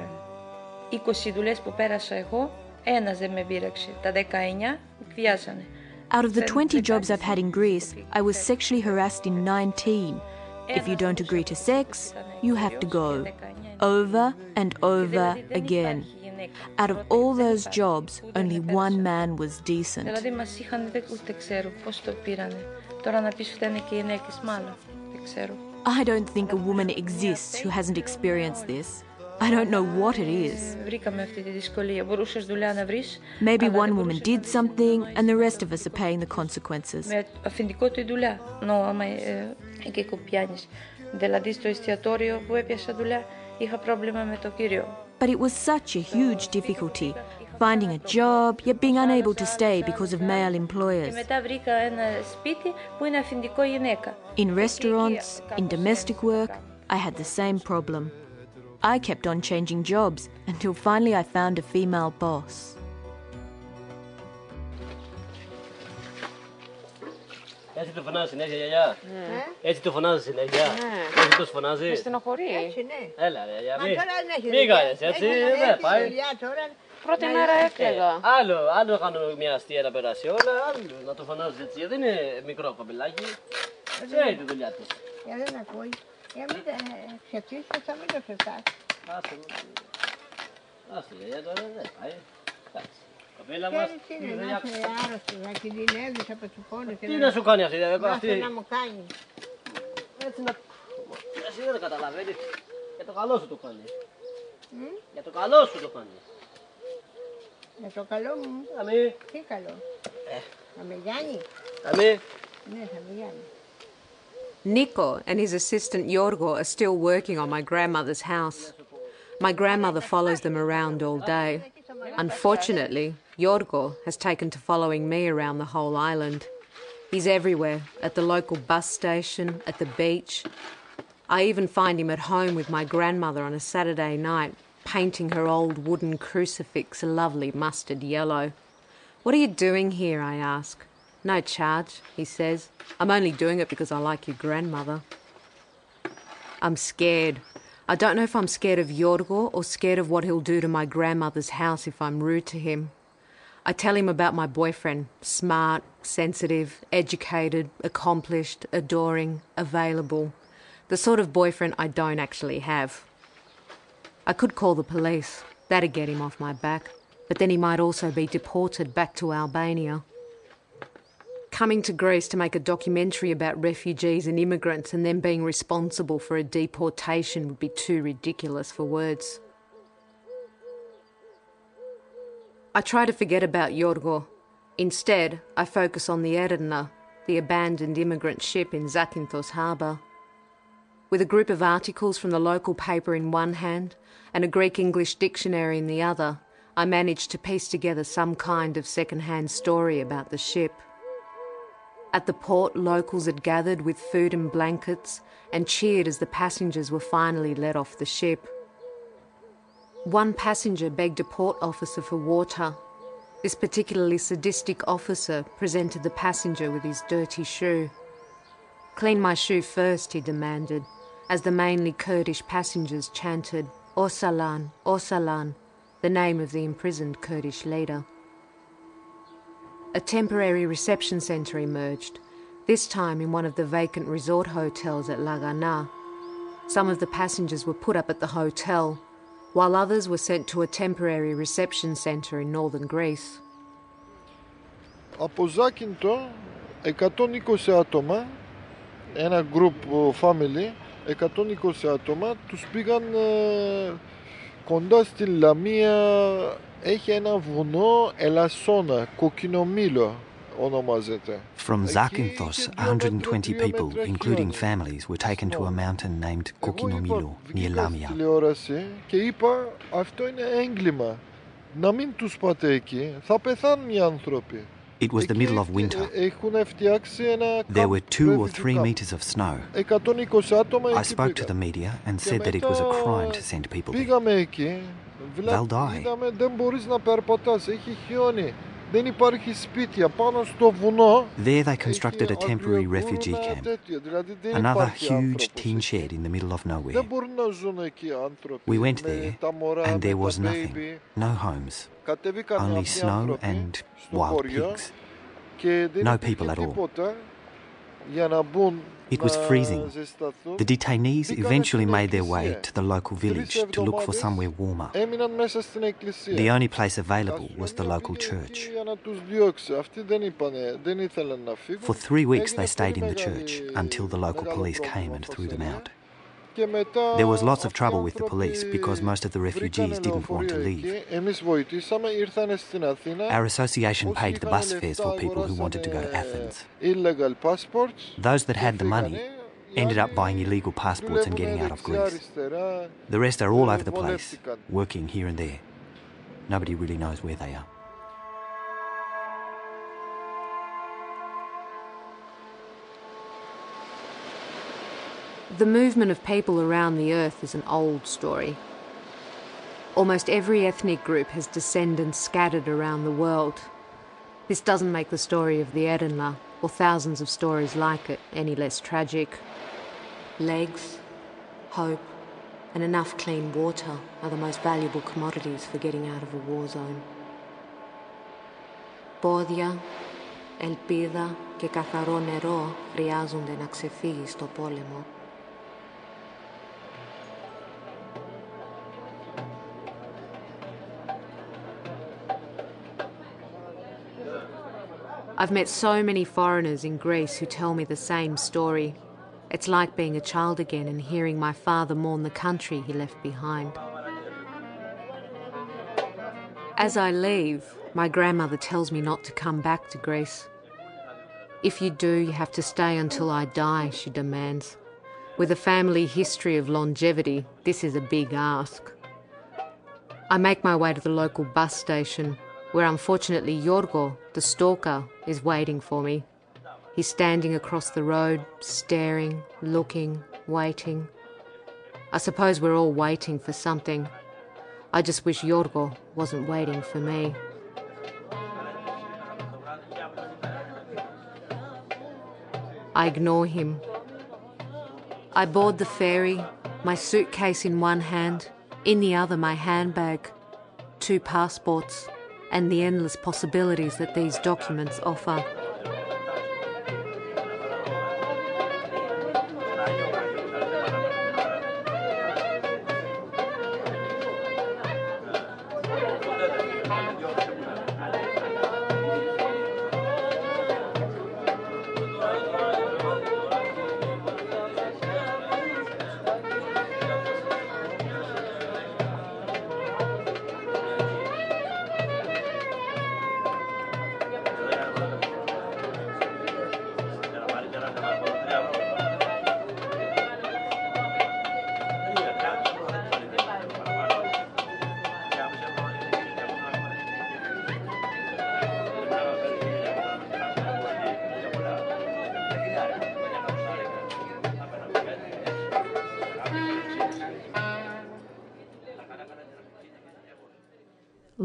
Speaker 30: 20 δουλειές που πέρασα εγώ, ένας δεν με πείραξε. Τα 19 εκβιάζανε.
Speaker 31: Out of the 20 jobs I've had in Greece, I was sexually harassed in 19. If you don't agree to sex, you have to go. Over and over again. Out of all those jobs, only one man was decent.
Speaker 30: Δηλαδή μας είχαν, δεν, ούτε ξέρω πώς το πήρανε. Τώρα να πεις ότι είναι και οι γυναίκες, μάλλον. Δεν ξέρω.
Speaker 31: I don't think a woman exists who hasn't experienced this. I don't know what it is.
Speaker 30: Βρήκαμε αυτή τη δυσκολία. Μπορούσες δουλειά να βρεις.
Speaker 31: Maybe
Speaker 30: αλλά
Speaker 31: one
Speaker 30: δεν
Speaker 31: woman
Speaker 30: μπορούσες.
Speaker 31: did something and the rest of us are paying the consequences.
Speaker 30: Με αφεντικό του η δουλειά. Νο, άμα ε, εκεί που πιάνεις. Δηλαδή στο εστιατόριο που έπιασα δουλειά είχα πρόβλημα με το κύριο.
Speaker 31: But it was such a huge difficulty finding a job, yet being unable to stay because of male
Speaker 30: Και
Speaker 31: employers.
Speaker 30: μετά βρήκα ένα σπίτι που είναι αφεντικό γυναίκα.
Speaker 31: In restaurants, in domestic work, I had the same problem. I kept on changing jobs until finally I found a female boss.
Speaker 25: Έτσι του φωνάζει συνέχεια, γιαγιά. Έτσι του φωνάζει συνέχεια.
Speaker 26: Ναι.
Speaker 25: Έτσι του φωνάζει.
Speaker 26: Με στενοχωρεί.
Speaker 15: ναι.
Speaker 25: Έλα, ρε, γιαγιά.
Speaker 15: Μα
Speaker 25: Μη,
Speaker 15: τώρα δεν έχει
Speaker 25: μη
Speaker 15: δουλειά.
Speaker 25: κάνεις έτσι,
Speaker 15: Έχει-
Speaker 25: δεν
Speaker 15: έχει
Speaker 25: πάει.
Speaker 15: Δουλειά τώρα.
Speaker 26: Πρώτη
Speaker 15: Να
Speaker 26: μέρα
Speaker 15: είσαι-
Speaker 26: έκλαιγα.
Speaker 25: Άλλο, άλλο κάνω μια αστεία να περάσει όλα, άλλο να το φωνάζει έτσι. Δεν είναι μικρό κομπελάκι. Ξέρει τη δουλειά του.
Speaker 15: Για δεν ακούει. Για μην τα ξεφτύσεις, θα μην το ξεφτάσεις.
Speaker 25: Άσε, άσε, γιαγιά τώρα δεν πάει. Εντάξει. Κοπέλα μας,
Speaker 15: Ξέρεις τι
Speaker 25: η
Speaker 15: είναι, να
Speaker 25: δουλειά-
Speaker 15: είσαι άρρωστος, να κινδυνεύεις από τους πόνους. και
Speaker 25: Τι να σου κάνει αυτή,
Speaker 15: να
Speaker 25: αυτή;
Speaker 15: έρθει να μου κάνει.
Speaker 25: Έτσι να... Εσύ δεν το καταλαβαίνεις. Για το καλό σου το κάνει.
Speaker 15: Μμ,
Speaker 25: Για το καλό σου το κάνει.
Speaker 15: Eh. Niko
Speaker 5: Nico and his assistant Yorgo are still working on my grandmother's house. My grandmother follows them around all day. Unfortunately, Yorgo has taken to following me around the whole island. He's everywhere at the local bus station, at the beach. I even find him at home with my grandmother on a Saturday night painting her old wooden crucifix a lovely mustard yellow. What are you doing here? I ask. No charge, he says. I'm only doing it because I like your grandmother. I'm scared. I don't know if I'm scared of Yorgo or scared of what he'll do to my grandmother's house if I'm rude to him. I tell him about my boyfriend smart, sensitive, educated, accomplished, adoring, available. The sort of boyfriend I don't actually have. I could call the police. That'd get him off my back. But then he might also be deported back to Albania. Coming to Greece to make a documentary about refugees and immigrants and then being responsible for a deportation would be too ridiculous for words. I try to forget about Yorgo. Instead, I focus on the Erenler, the abandoned immigrant ship in Zakynthos harbour. With a group of articles from the local paper in one hand and a Greek English dictionary in the other, I managed to piece together some kind of second hand story about the ship. At the port, locals had gathered with food and blankets and cheered as the passengers were finally let off the ship. One passenger begged a port officer for water. This particularly sadistic officer presented the passenger with his dirty shoe. Clean my shoe first, he demanded, as the mainly Kurdish passengers chanted, Ocalan, Ocalan, the name of the imprisoned Kurdish leader. A temporary reception centre emerged, this time in one of the vacant resort hotels at Lagana. Some of the passengers were put up at the hotel, while others were sent to a temporary reception centre in northern Greece.
Speaker 32: Από Ζάκυνθο 120 άτομα, ένα group family, 120 άτομα, τους πήγαν ε, κοντά στη Λαμία, έχει ένα βουνό Ελασσόνα, κοκκινομήλο ονομάζεται.
Speaker 12: From Zakynthos, 120 people, including families, were taken to a mountain named Kokinomilo, near Lamia.
Speaker 32: τηλεόραση και είπα αυτό είναι έγκλημα. Να μην τους πάτε εκεί, θα πεθάνουν οι άνθρωποι.
Speaker 12: It was the middle of winter. There were two or three metres of snow. I spoke to the media and said that it was a crime to send people there. They'll die. There they constructed a temporary refugee camp, another huge tin shed in the middle of nowhere. We went there and there was nothing, no homes, only snow and wild pigs, no people at all. It was freezing. The detainees eventually made their way to the local village to look for somewhere warmer. The only place available was the local church. For three weeks they stayed in the church until the local police came and threw them out. There was lots of trouble with the police because most of the refugees didn't want to leave. Our association paid the bus fares for people who wanted to go to Athens. Those that had the money ended up buying illegal passports and getting out of Greece. The rest are all over the place, working here and there. Nobody really knows where they are.
Speaker 5: The movement of people around the earth is an old story. Almost every ethnic group has descendants scattered around the world. This doesn't make the story of the Erenler, or thousands of stories like it, any less tragic. Legs, hope, and enough clean water are the most valuable commodities for getting out of a war zone. Πόδια, ελπίδα και καθαρό νερό χρειάζονται να ξεφύγει στο πόλεμο. I've met so many foreigners in Greece who tell me the same story. It's like being a child again and hearing my father mourn the country he left behind. As I leave, my grandmother tells me not to come back to Greece. If you do, you have to stay until I die, she demands. With a family history of longevity, this is a big ask. I make my way to the local bus station, where unfortunately Yorgo, the stalker, is waiting for me. He's standing across the road, staring, looking, waiting. I suppose we're all waiting for something. I just wish Yorgo wasn't waiting for me. I ignore him. I board the ferry, my suitcase in one hand, in the other my handbag, two passports, and the endless possibilities that these documents offer.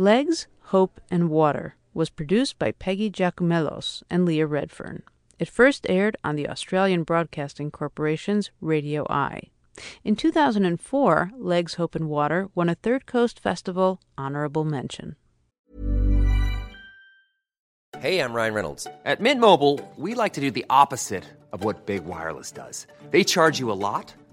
Speaker 2: Legs, Hope, and Water was produced by Peggy Giakoumelos and Leah Redfern. It first aired on the Australian Broadcasting Corporation's Radio Eye. In 2004, Legs, Hope, and Water won a Third Coast Festival honorable mention.
Speaker 33: Hey, I'm Ryan Reynolds. At Mint Mobile, we like to do the opposite of what Big Wireless does. They charge you a lot,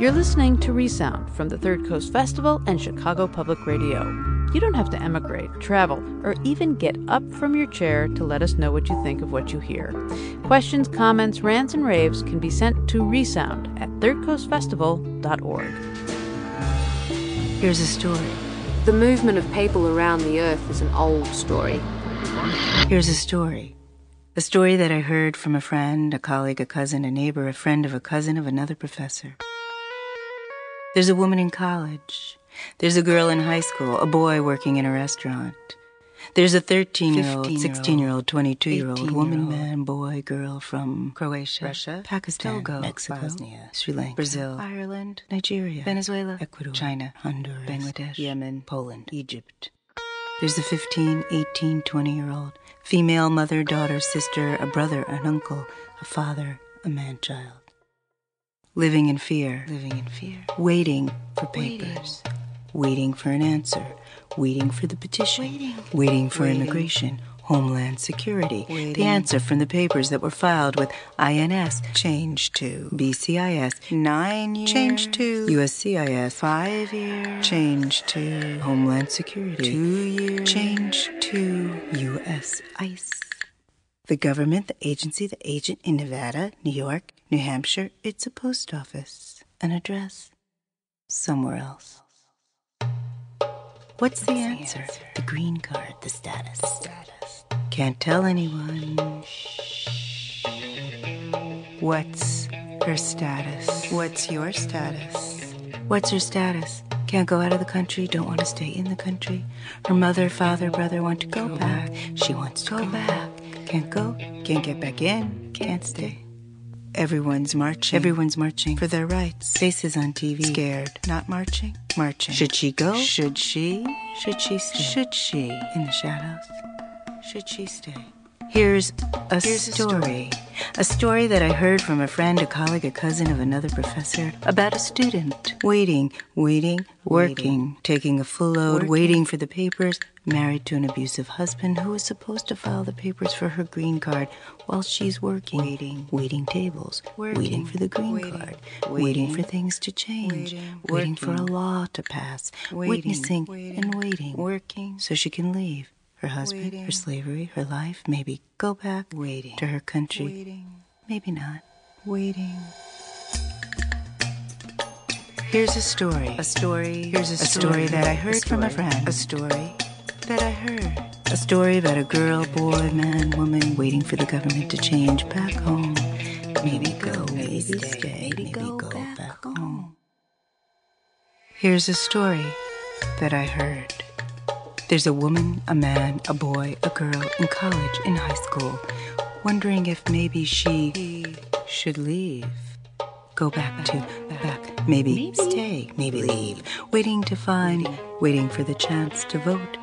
Speaker 2: You're listening to Resound from the Third Coast Festival and Chicago Public Radio. You don't have to emigrate, travel, or even get up from your chair to let us know what you think of what you hear. Questions, comments, rants, and raves can be sent to resound at thirdcoastfestival.org.
Speaker 5: Here's a story. The movement of people around the earth is an old story.
Speaker 34: Here's a story. A story that I heard from a friend, a colleague, a cousin, a neighbor, a friend of a cousin of another professor. There's a woman in college. There's a girl in high school, a boy working in a restaurant. There's a 13 year old, 16 year old, 22 year old woman, man, boy, girl from Croatia, Russia, Pakistan, Togo, Mexico, Bosnia, Sri Lanka, Brazil, Ireland, Nigeria, Venezuela, Ecuador, China, Honduras, Bangladesh, Yemen, Poland, Egypt. There's a 15, 18, 20 year old, female mother, daughter, sister, a brother, an uncle, a father, a man child living in fear, living in fear, waiting for papers, waiting, waiting for an answer, waiting for the petition, waiting, waiting for waiting. immigration, Homeland Security, waiting. the answer from the papers that were filed with INS, change to BCIS, nine years, change to USCIS, five years, change to Homeland Security, two years, change to US ICE. The government, the agency, the agent in Nevada, New York, New Hampshire, it's a post office, an address, somewhere else. What's the, answer? the green card, the status. status. Can't tell anyone. Shh. What's her status? What's your status? What's her status? Can't go out of the country, don't want to stay in the country. Her mother, father, brother want to go back. She wants to go back. Can't go, can't get back in, can't stay. Everyone's marching. Everyone's marching for their rights. Faces on TV. Scared. Not marching. Marching. Should she go? Should she? Should she stay? Should she? In the shadows. Should she stay? Here's a Here's story. A story. A story that I heard from a friend, a colleague, a cousin of another professor about a student. Waiting, waiting, working, waiting. taking a full load, working. waiting for the papers, married to an abusive husband who is supposed to file the papers for her green card while she's working. Waiting, waiting tables, working. waiting for the green waiting. card, waiting. waiting. for things to change, waiting, waiting for a law to pass, witnessing and waiting, working so she can leave her husband, her slavery, her life, maybe go back waiting. to her country. Waiting. Maybe not. Waiting. Here's a story. A story. Here's a, a story, story, that I heard a from a friend. A story that I heard. A story about a girl, boy, man, woman waiting for the government to change back home. Maybe go, maybe stay, maybe go, back, home. Here's a story that I heard. There's a woman, a man, a boy, a girl in college, in high school, wondering if maybe she should leave. Go back to back, maybe stay, maybe leave. Waiting to find, waiting for the chance to vote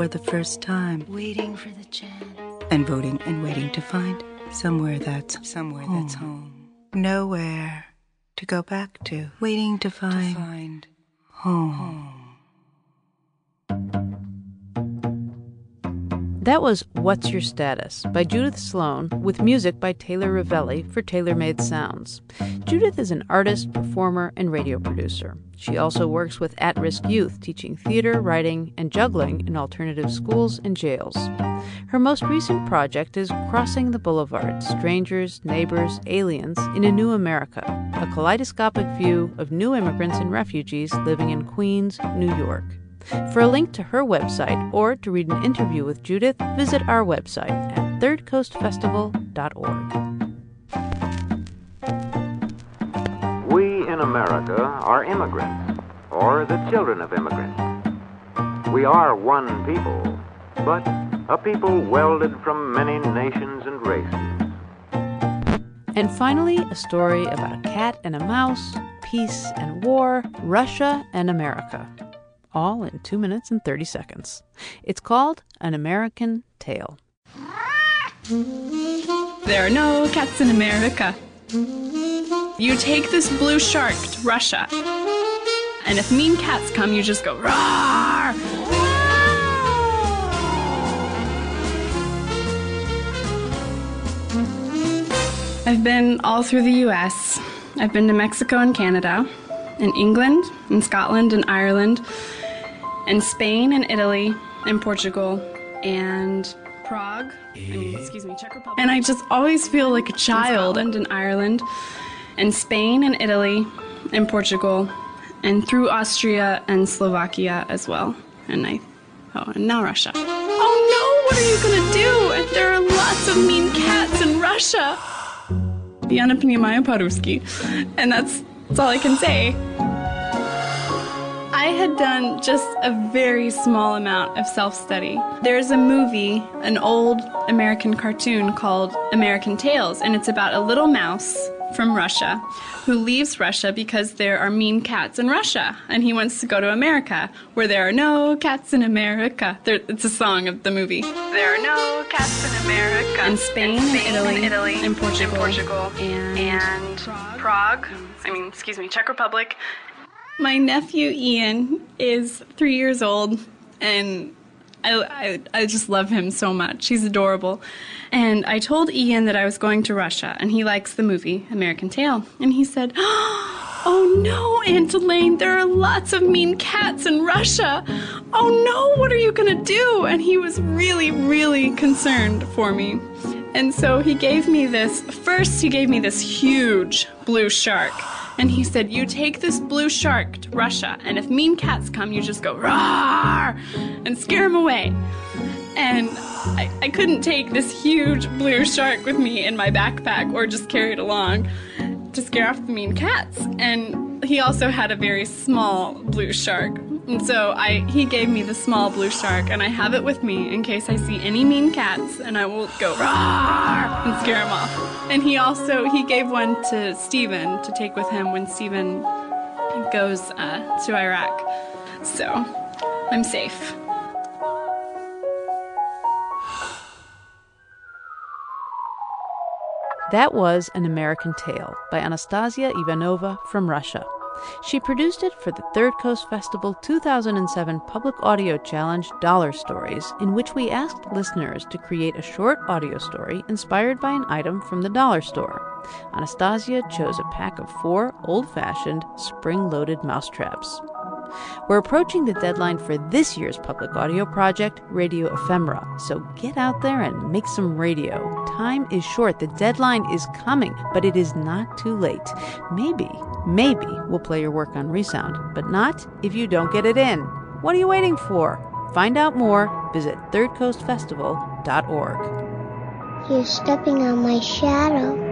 Speaker 34: for the first time. Waiting for the chance. And voting and waiting to find somewhere that's somewhere home. that's home. Nowhere to go back to. Waiting to find, to find home. home.
Speaker 2: That was What's Your Status by Judith Sloan with music by Taylor Ravelli for Tailor Made Sounds. Judith is an artist, performer, and radio producer. She also works with at risk youth, teaching theater, writing, and juggling in alternative schools and jails. Her most recent project is Crossing the Boulevard Strangers, Neighbors, Aliens in a New America, a kaleidoscopic view of new immigrants and refugees living in Queens, New York. For a link to her website or to read an interview with Judith, visit our website at thirdcoastfestival.org.
Speaker 35: We in America are immigrants, or the children of immigrants. We are one people, but a people welded from many nations and races.
Speaker 2: And finally, a story about a cat and a mouse, peace and war, Russia and America all in 2 minutes and 30 seconds. It's called An American Tale.
Speaker 36: There are no cats in America. You take this blue shark to Russia, and if mean cats come, you just go roar. I've been all through the US. I've been to Mexico and Canada, in England, in Scotland, and Ireland, and Spain and Italy and Portugal and Prague. I mean, eh? excuse me, Czech Republic. And I just always feel like a child. And in Ireland, and Spain and Italy and Portugal, and through Austria and Slovakia as well. And I, oh, and now Russia. Oh no! What are you gonna do? There are lots of mean cats in Russia. Diana Pneumaia Paruski. And that's, that's all I can say. I had done just a very small amount of self study. There's a movie, an old American cartoon called American Tales, and it's about a little mouse from Russia who leaves Russia because there are mean cats in Russia, and he wants to go to America, where there are no cats in America. There, it's a song of the movie. There are no cats in America. In Spain, and, Spain, Italy, and, Italy, and Portugal, and, Portugal, and, and Prague. Prague. I mean, excuse me, Czech Republic, my nephew Ian is three years old, and I, I, I, just love him so much. He's adorable. And I told Ian that I was going to Russia, and he likes the movie American Tail. And he said, Oh no, Aunt Elaine, there are lots of mean cats in Russia. Oh no, what are you gonna do? And he was really, really concerned for me. And so he gave me this first, he gave me this huge blue shark and he said, You take this blue shark to Russia, and if mean cats come, you just go roar and scare them away. And I, I couldn't take this huge blue shark with me in my backpack or just carry it along to scare off the mean cats. And he also had a very small blue shark and so I he gave me the small blue shark, and I have it with me in case I see any mean cats, and I will go roar and scare them off. And he also he gave one to Stephen to take with him when Stephen goes uh, to Iraq. So I'm safe.
Speaker 2: That was An American Tale by Anastasia Ivanova from Russia. She produced it for the Third Coast Festival 2007 Public Audio Challenge Dollar Stories, in which we asked listeners to create a short audio story inspired by an item from the dollar store. Anastasia chose a pack of four old fashioned, spring loaded mousetraps. We're approaching the deadline for this year's public audio project, Radio Ephemera, so get out there and make some radio. Time is short, the deadline is coming, but it is not too late. Maybe, maybe we'll play your work on Resound, but not if you don't get it in. What are you waiting for? Find out more, visit thirdcoastfestival.org.
Speaker 37: You're stepping on my shadow.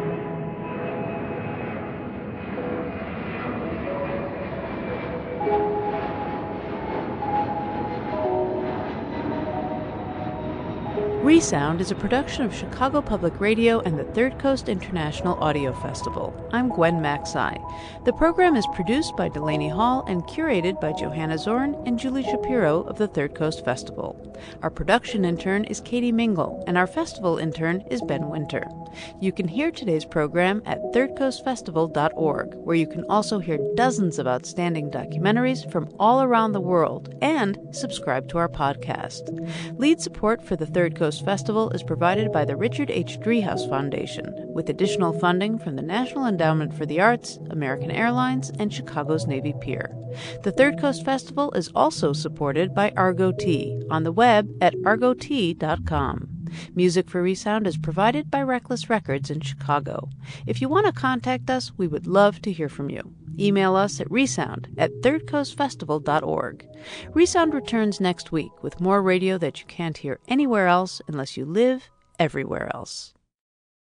Speaker 2: Resound is a production of Chicago Public Radio and the Third Coast International Audio Festival. I'm Gwen Macsai. The program is produced by Delaney Hall and curated by Johanna Zorn and Julie Shapiro of the Third Coast Festival. Our production intern is Katie Mingle, and our festival intern is Ben Winter. You can hear today's program at thirdcoastfestival.org, where you can also hear dozens of outstanding documentaries from all around the world and subscribe to our podcast. Lead support for the Third Coast Festival is provided by the Richard H. Driehaus Foundation, with additional funding from the National Endowment for the Arts, American Airlines, and Chicago's Navy Pier. The Third Coast Festival is also supported by Argo Tea on the web at argotea.com. Music for Resound is provided by Reckless Records in Chicago. If you want to contact us, we would love to hear from you. Email us at resound at thirdcoastfestival.org. Resound returns next week with more radio that you can't hear anywhere else unless you live everywhere else.